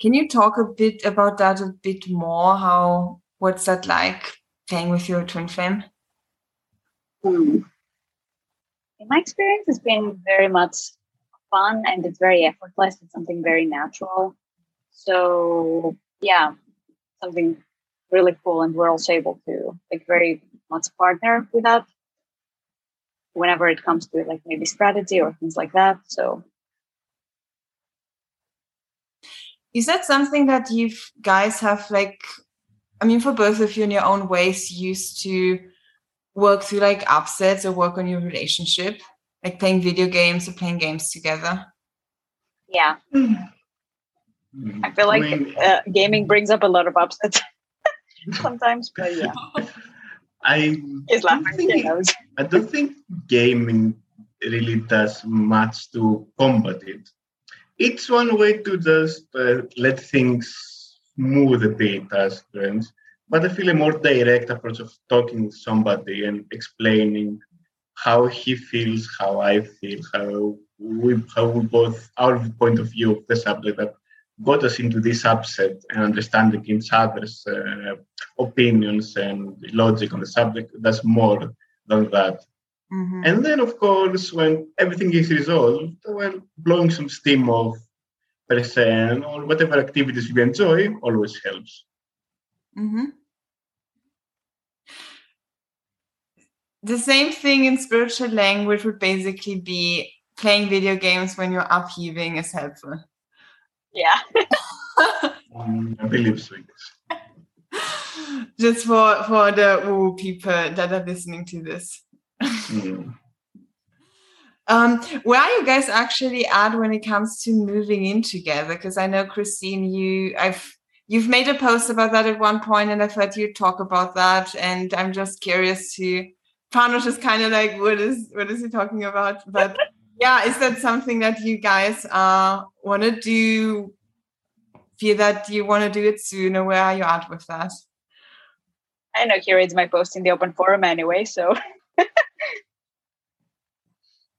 Can you talk a bit about that a bit more? How what's that like playing with your twin flame? Hmm. In my experience, it's been very much fun and it's very effortless. It's something very natural. So yeah, something really cool, and we're also able to like very much partner with that whenever it comes to like maybe strategy or things like that. So is that something that you guys have like i mean for both of you in your own ways used to work through like upsets or work on your relationship like playing video games or playing games together yeah mm-hmm. i feel like uh, gaming brings up a lot of upsets [LAUGHS] sometimes but yeah i He's laughing. Think, i don't think gaming really does much to combat it it's one way to just uh, let things move a bit as friends. But I feel a more direct approach of talking to somebody and explaining how he feels, how I feel, how we, how we both, our point of view of the subject that got us into this upset and understanding each other's uh, opinions and logic on the subject. That's more than that. Mm-hmm. And then, of course, when everything is resolved, well, blowing some steam off percent or whatever activities you enjoy always helps. Mm-hmm. The same thing in spiritual language would basically be playing video games when you're upheaving is helpful. Yeah. [LAUGHS] um, I believe so. Just for for the woo people that are listening to this. Mm. [LAUGHS] Um, where are you guys actually at when it comes to moving in together? Because I know Christine, you I've you've made a post about that at one point, and I've heard you talk about that, and I'm just curious to. Panos is kind of like, what is what is he talking about? But yeah, is that something that you guys uh, want to do? Feel that you want to do it soon, or where are you at with that? I know he reads my post in the open forum anyway, so [LAUGHS]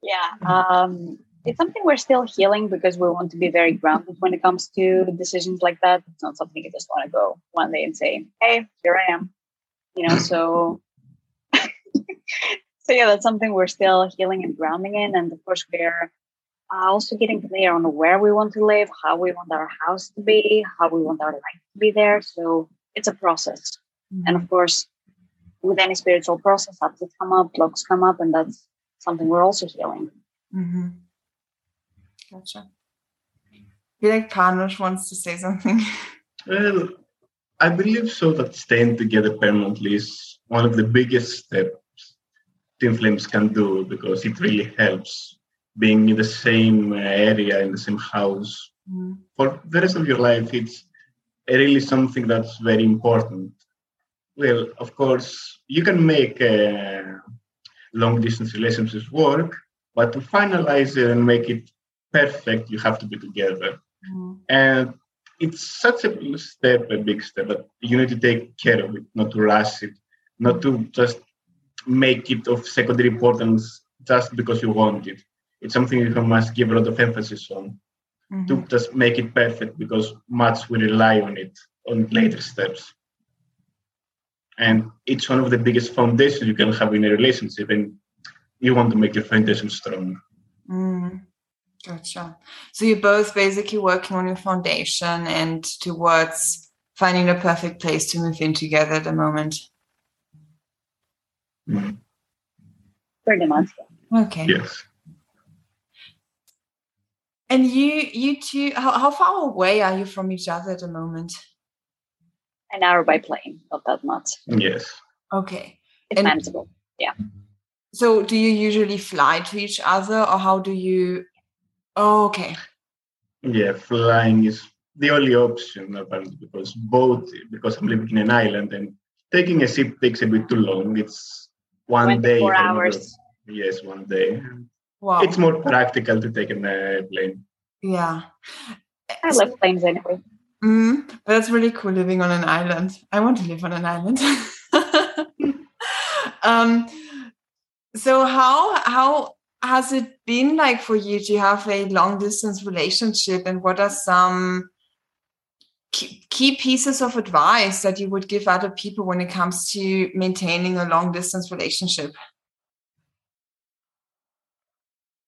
yeah um, it's something we're still healing because we want to be very grounded when it comes to decisions like that it's not something you just want to go one day and say hey here i am you know so so yeah that's something we're still healing and grounding in and of course we're uh, also getting clear on where we want to live how we want our house to be how we want our life to be there so it's a process mm-hmm. and of course with any spiritual process upsets come up blocks come up and that's something we're also healing. Mm-hmm. Gotcha. I feel like Panos wants to say something. Well, I believe so that staying together permanently is one of the biggest steps flames can do because it really helps being in the same area in the same house mm. for the rest of your life it's really something that's very important well of course you can make a long distance relationships work, but to finalize it and make it perfect, you have to be together. Mm. And it's such a step, a big step, but you need to take care of it, not to rush it, not to just make it of secondary importance just because you want it. It's something you must give a lot of emphasis on mm-hmm. to just make it perfect because much will rely on it on later steps and it's one of the biggest foundations you can have in a relationship and you want to make your foundation strong mm, gotcha so you're both basically working on your foundation and towards finding the perfect place to move in together at the moment. Pretty much okay yes And you, you two, how, how far away are you from each other at the moment? An hour by plane, not that much. Yes. Okay. It's and manageable. Yeah. So, do you usually fly to each other, or how do you? Oh, okay. Yeah, flying is the only option apparently because both because I'm living in an island and taking a ship takes a bit too long. It's one day. Four hours. Yes, one day. Wow. It's more practical to take an airplane. Yeah. I love planes anyway. Mm, but that's really cool living on an island. I want to live on an island. [LAUGHS] um, so how how has it been like for you to have a long distance relationship, and what are some key pieces of advice that you would give other people when it comes to maintaining a long distance relationship?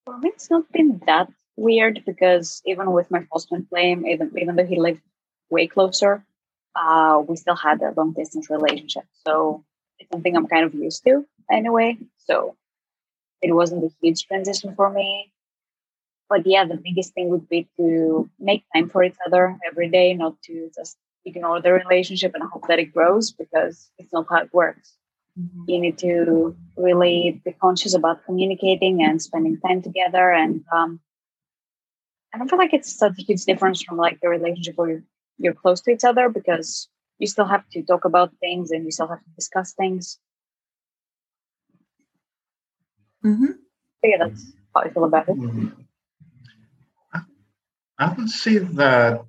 For me, it's not been that weird because even with my twin flame, even even though he lived way closer, uh, we still had a long distance relationship. So it's something I'm kind of used to anyway. So it wasn't a huge transition for me. But yeah, the biggest thing would be to make time for each other every day, not to just ignore the relationship and hope that it grows because it's not how it works. Mm-hmm. You need to really be conscious about communicating and spending time together. And um, I don't feel like it's such a huge difference from like a relationship where you're, you're close to each other because you still have to talk about things and you still have to discuss things. Mm-hmm. yeah, that's how I feel about it. Mm-hmm. I would say that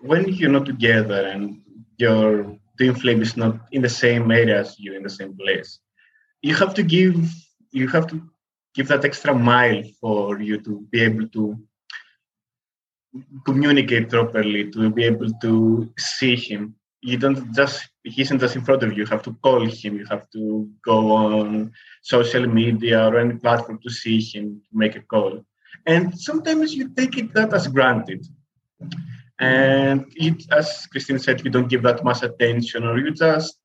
when you're not together and your twin flame is not in the same area as you in the same place you have to give you have to give that extra mile for you to be able to communicate properly to be able to see him. You don't just he isn't just in front of you. You have to call him. You have to go on social media or any platform to see him to make a call and sometimes you take it that as granted and it, as Christine said, you don't give that much attention, or you just,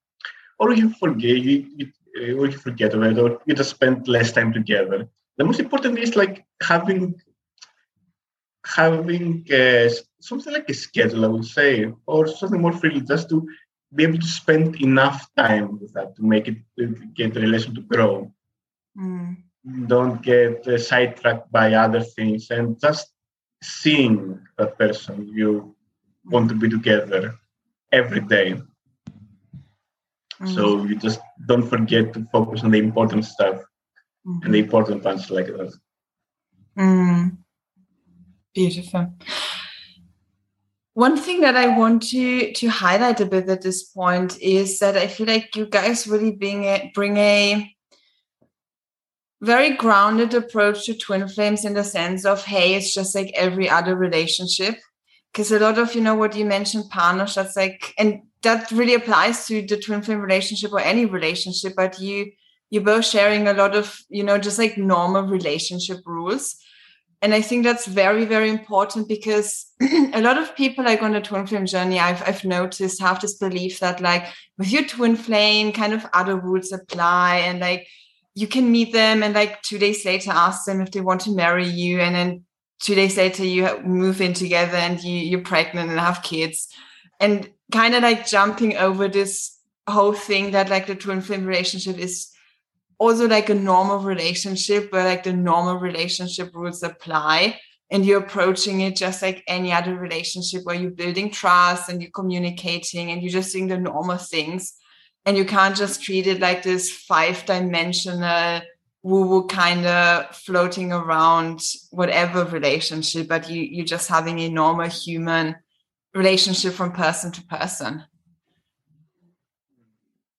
or you forget, you, you, uh, or you forget of it, or you just spend less time together. The most important is like having having uh, something like a schedule, I would say, or something more freely, just to be able to spend enough time with that to make it to get the relation to grow. Mm. Don't get uh, sidetracked by other things, and just seeing that person you want to be together every day. Mm. So you just don't forget to focus on the important stuff mm-hmm. and the important parts like that. Mm. Beautiful. One thing that I want to to highlight a bit at this point is that I feel like you guys really bring a bring a very grounded approach to twin flames in the sense of hey it's just like every other relationship. Because a lot of you know what you mentioned Panos that's like and that really applies to the twin flame relationship or any relationship but you you're both sharing a lot of you know just like normal relationship rules. And i think that's very very important because [CLEARS THROAT] a lot of people like on the twin flame journey I've, I've noticed have this belief that like with your twin flame kind of other rules apply and like you can meet them and like two days later ask them if they want to marry you. And then two days later you move in together and you, you're pregnant and have kids. And kind of like jumping over this whole thing that like the twin flame relationship is also like a normal relationship where like the normal relationship rules apply. And you're approaching it just like any other relationship where you're building trust and you're communicating and you're just doing the normal things and you can't just treat it like this five dimensional woo woo kind of floating around whatever relationship, but you you're just having a normal human relationship from person to person.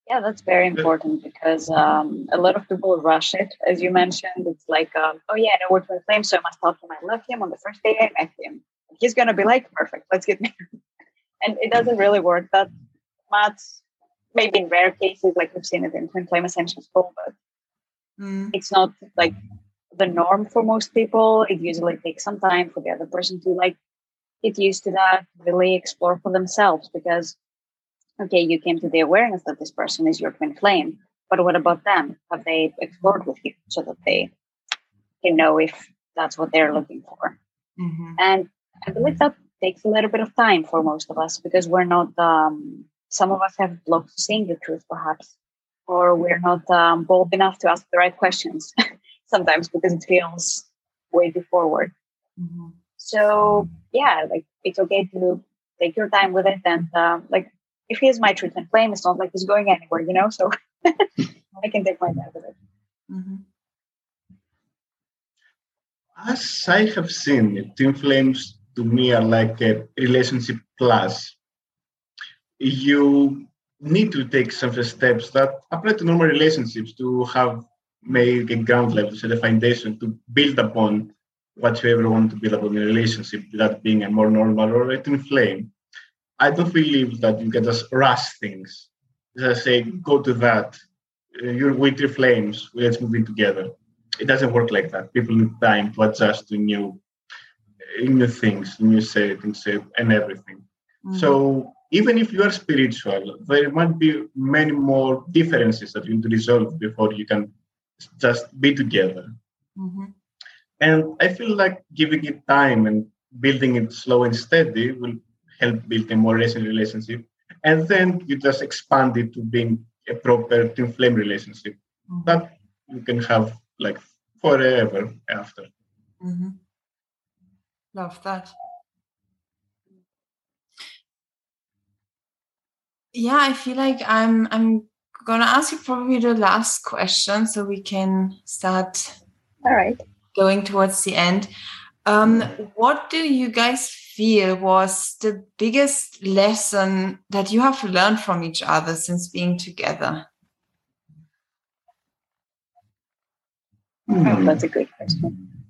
Yeah, that's very important because um, a lot of people rush it, as you mentioned. It's like, um, oh yeah, I know what twin flame, so I must tell him I love him on the first day I met him. He's gonna be like, perfect, let's get [LAUGHS] married. And it doesn't really work that much maybe in rare cases, like we've seen it in twin flame school, but mm. it's not like the norm for most people. It usually takes some time for the other person to like get used to that, really explore for themselves because okay, you came to the awareness that this person is your twin flame, but what about them? Have they explored with you so that they can know if that's what they're looking for? Mm-hmm. And I believe that takes a little bit of time for most of us because we're not, um, some of us have blocked to saying the truth, perhaps, or we're not um, bold enough to ask the right questions [LAUGHS] sometimes because it feels way too forward. Mm-hmm. So, yeah, like it's okay to take your time with it. And uh, like, if he is my truth and flame, it's not like he's going anywhere, you know? So [LAUGHS] I can take my time with it. Mm-hmm. As I have seen it, twin flames to me are like a relationship plus. You need to take some steps that apply to normal relationships to have made a ground level, set a foundation to build upon what you ever want to build upon in a relationship, that being a more normal or twin flame. I don't believe that you can just rush things. Just say, go to that. You're with your flames. Let's move in together. It doesn't work like that. People need time to adjust to new, new things, new settings, and everything. Mm-hmm. So even if you are spiritual, there might be many more differences that you need to resolve before you can just be together. Mm-hmm. And I feel like giving it time and building it slow and steady will help build a more recent relationship. And then you just expand it to being a proper twin flame relationship mm-hmm. that you can have like forever after. Mm-hmm. Love that. Yeah, I feel like I'm I'm gonna ask you probably the last question so we can start all right going towards the end. Um, what do you guys feel was the biggest lesson that you have learned from each other since being together? Oh, that's a good question.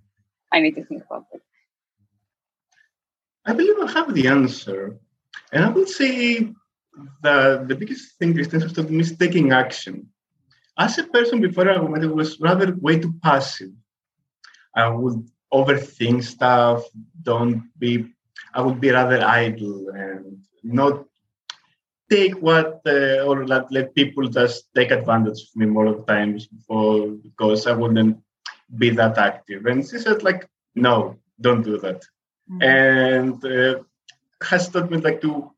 I need to think about it. I believe I have the answer. And I would say the, the biggest thing is taught me is taking action. As a person before I was rather way too passive. I would overthink stuff, don't be, I would be rather idle and not take what, uh, or let, let people just take advantage of me more of the times before, because I wouldn't be that active. And she said, like, no, don't do that. Mm-hmm. And uh, has taught me like to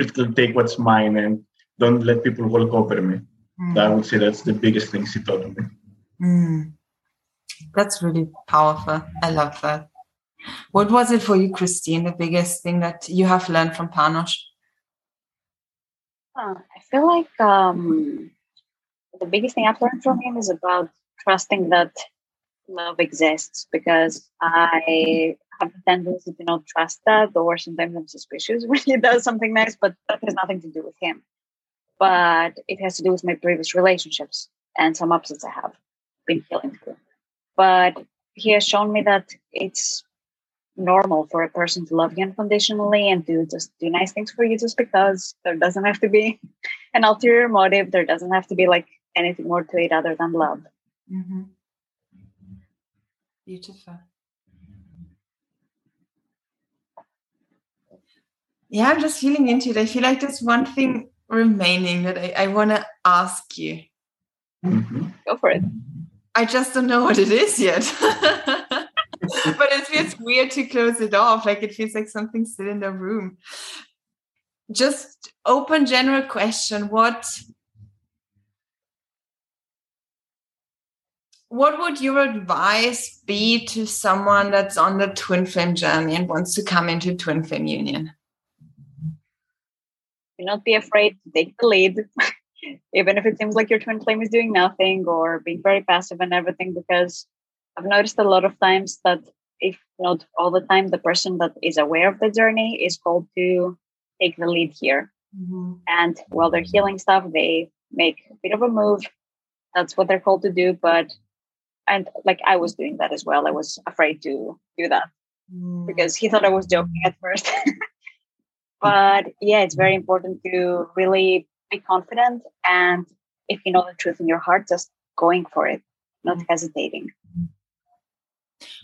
basically take what's mine and don't let people walk over me. Mm. I would say that's the biggest thing she taught me. Mm. That's really powerful. I love that. What was it for you, Christine, the biggest thing that you have learned from Panos? Uh, I feel like um, the biggest thing I've learned from him is about trusting that love exists because I have a tendency to not trust that, or sometimes I'm suspicious [LAUGHS] when he does something nice, but that has nothing to do with him. But it has to do with my previous relationships and some upsets I have been feeling through but he has shown me that it's normal for a person to love you unconditionally and to just do nice things for you just because there doesn't have to be [LAUGHS] an ulterior motive there doesn't have to be like anything more to it other than love mm-hmm. Beautiful yeah i'm just feeling into it i feel like there's one thing remaining that i, I want to ask you mm-hmm. go for it I just don't know what it is yet. [LAUGHS] but it feels weird to close it off. Like it feels like something's still in the room. Just open general question. What what would your advice be to someone that's on the twin flame journey and wants to come into twin flame union? Do not be afraid to take the lead. [LAUGHS] even if it seems like your twin flame is doing nothing or being very passive and everything, because I've noticed a lot of times that if not all the time, the person that is aware of the journey is called to take the lead here. Mm-hmm. And while they're healing stuff, they make a bit of a move. That's what they're called to do. But and like I was doing that as well. I was afraid to do that mm. because he thought I was joking at first. [LAUGHS] but yeah, it's very important to really be confident and if you know the truth in your heart just going for it not mm-hmm. hesitating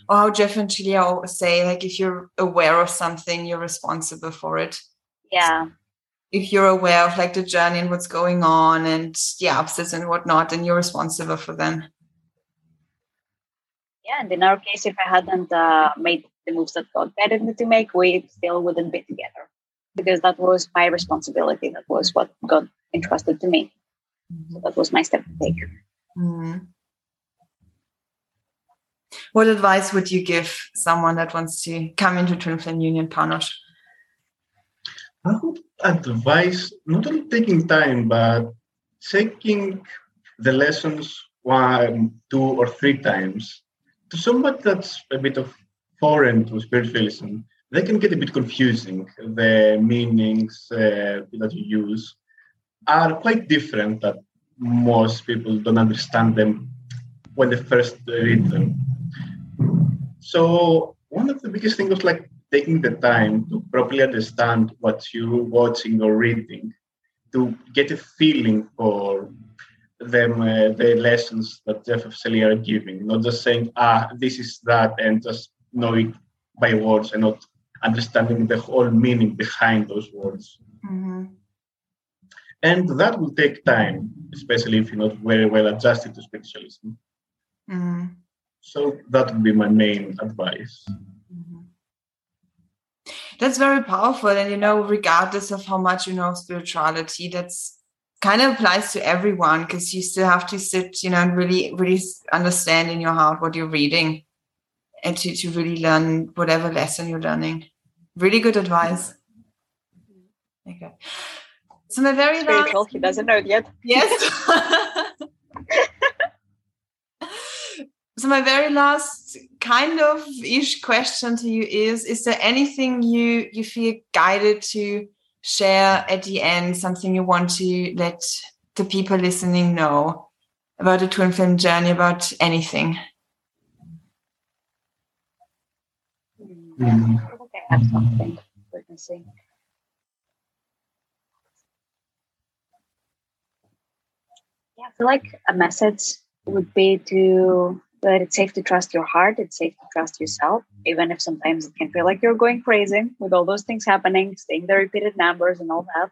oh jeff and Shaleia always say like if you're aware of something you're responsible for it yeah if you're aware of like the journey and what's going on and the upsets and whatnot then you're responsible for them yeah and in our case if i hadn't uh, made the moves that God guided me to make, we still wouldn't be together because that was my responsibility. That was what God entrusted to me. So that was my step to take. Mm-hmm. What advice would you give someone that wants to come into Twin Flame Union, Panos? I would advise not only taking time, but taking the lessons one, two, or three times. To somebody that's a bit of foreign to spiritualism, they can get a bit confusing. The meanings uh, that you use are quite different that most people don't understand them when they first read them. So one of the biggest things was like taking the time to properly understand what you're watching or reading, to get a feeling for them uh, the lessons that Jeff F. are giving, not just saying, ah, this is that, and just know it by words and not understanding the whole meaning behind those words. Mm-hmm. And that will take time, especially if you're not very well adjusted to spiritualism. Mm-hmm. So that would be my main advice. Mm-hmm. That's very powerful. And, you know, regardless of how much you know spirituality, that's kind of applies to everyone because you still have to sit, you know, and really, really understand in your heart what you're reading and to, to really learn whatever lesson you're learning. Really good advice. Okay. So my very Spiritual, last... he doesn't know it yet. Yes. [LAUGHS] [LAUGHS] so my very last kind of ish question to you is is there anything you you feel guided to share at the end something you want to let the people listening know about the twin flame journey about anything mm. I have something witnessing. Yeah, I feel like a message would be to that it's safe to trust your heart, it's safe to trust yourself, even if sometimes it can feel like you're going crazy with all those things happening, seeing the repeated numbers and all that.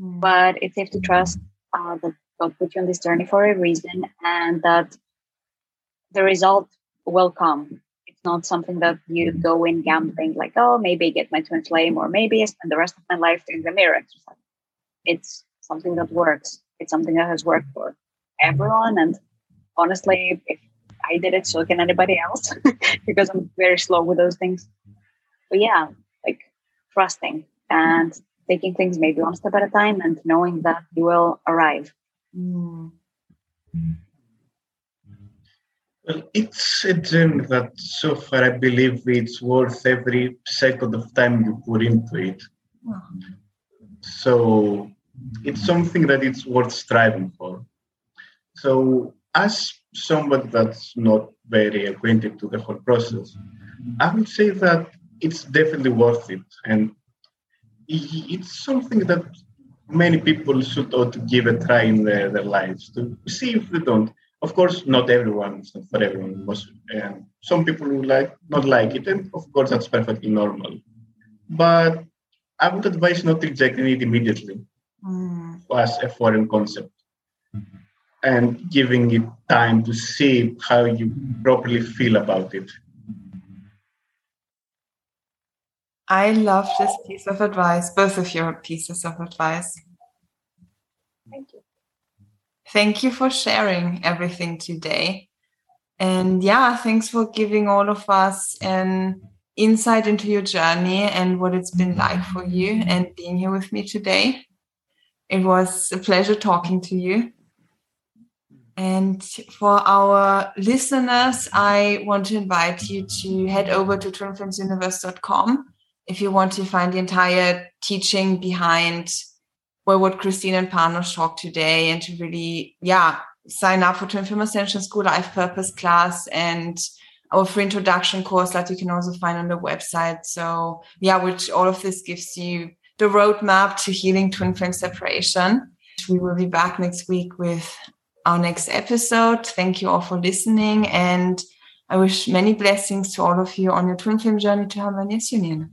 Mm. But it's safe to trust uh, that God put you on this journey for a reason and that the result will come. It's not something that you go in gambling like, oh, maybe I get my twin flame or maybe I spend the rest of my life doing the mirror exercise. It's something that works. It's something that has worked for everyone. And honestly, if I did it, so can anybody else [LAUGHS] because I'm very slow with those things. But yeah, like trusting and taking things maybe one step at a time and knowing that you will arrive. Well, it's a journey that so far I believe it's worth every second of time you put into it. So it's something that it's worth striving for. So as somebody that's not very acquainted to the whole process, I would say that it's definitely worth it. And it's something that many people should ought to give a try in their, their lives to see if they don't. Of course, not everyone, it's not for everyone. Most, um, some people will like not like it, and of course that's perfectly normal. But I would advise not rejecting it immediately mm. as a foreign concept and giving it time to see how you properly feel about it. I love this piece of advice, both of your pieces of advice. Thank you. Thank you for sharing everything today. And yeah, thanks for giving all of us an insight into your journey and what it's been like for you and being here with me today. It was a pleasure talking to you. And for our listeners, I want to invite you to head over to twinflamesuniverse.com if you want to find the entire teaching behind what Christine and Panos talked today and to really, yeah, sign up for Twin Flame Ascension School Life Purpose class and our free introduction course that you can also find on the website. So yeah, which all of this gives you the roadmap to healing twin flame separation. We will be back next week with our next episode. Thank you all for listening, and I wish many blessings to all of you on your twin flame journey to harmonious union.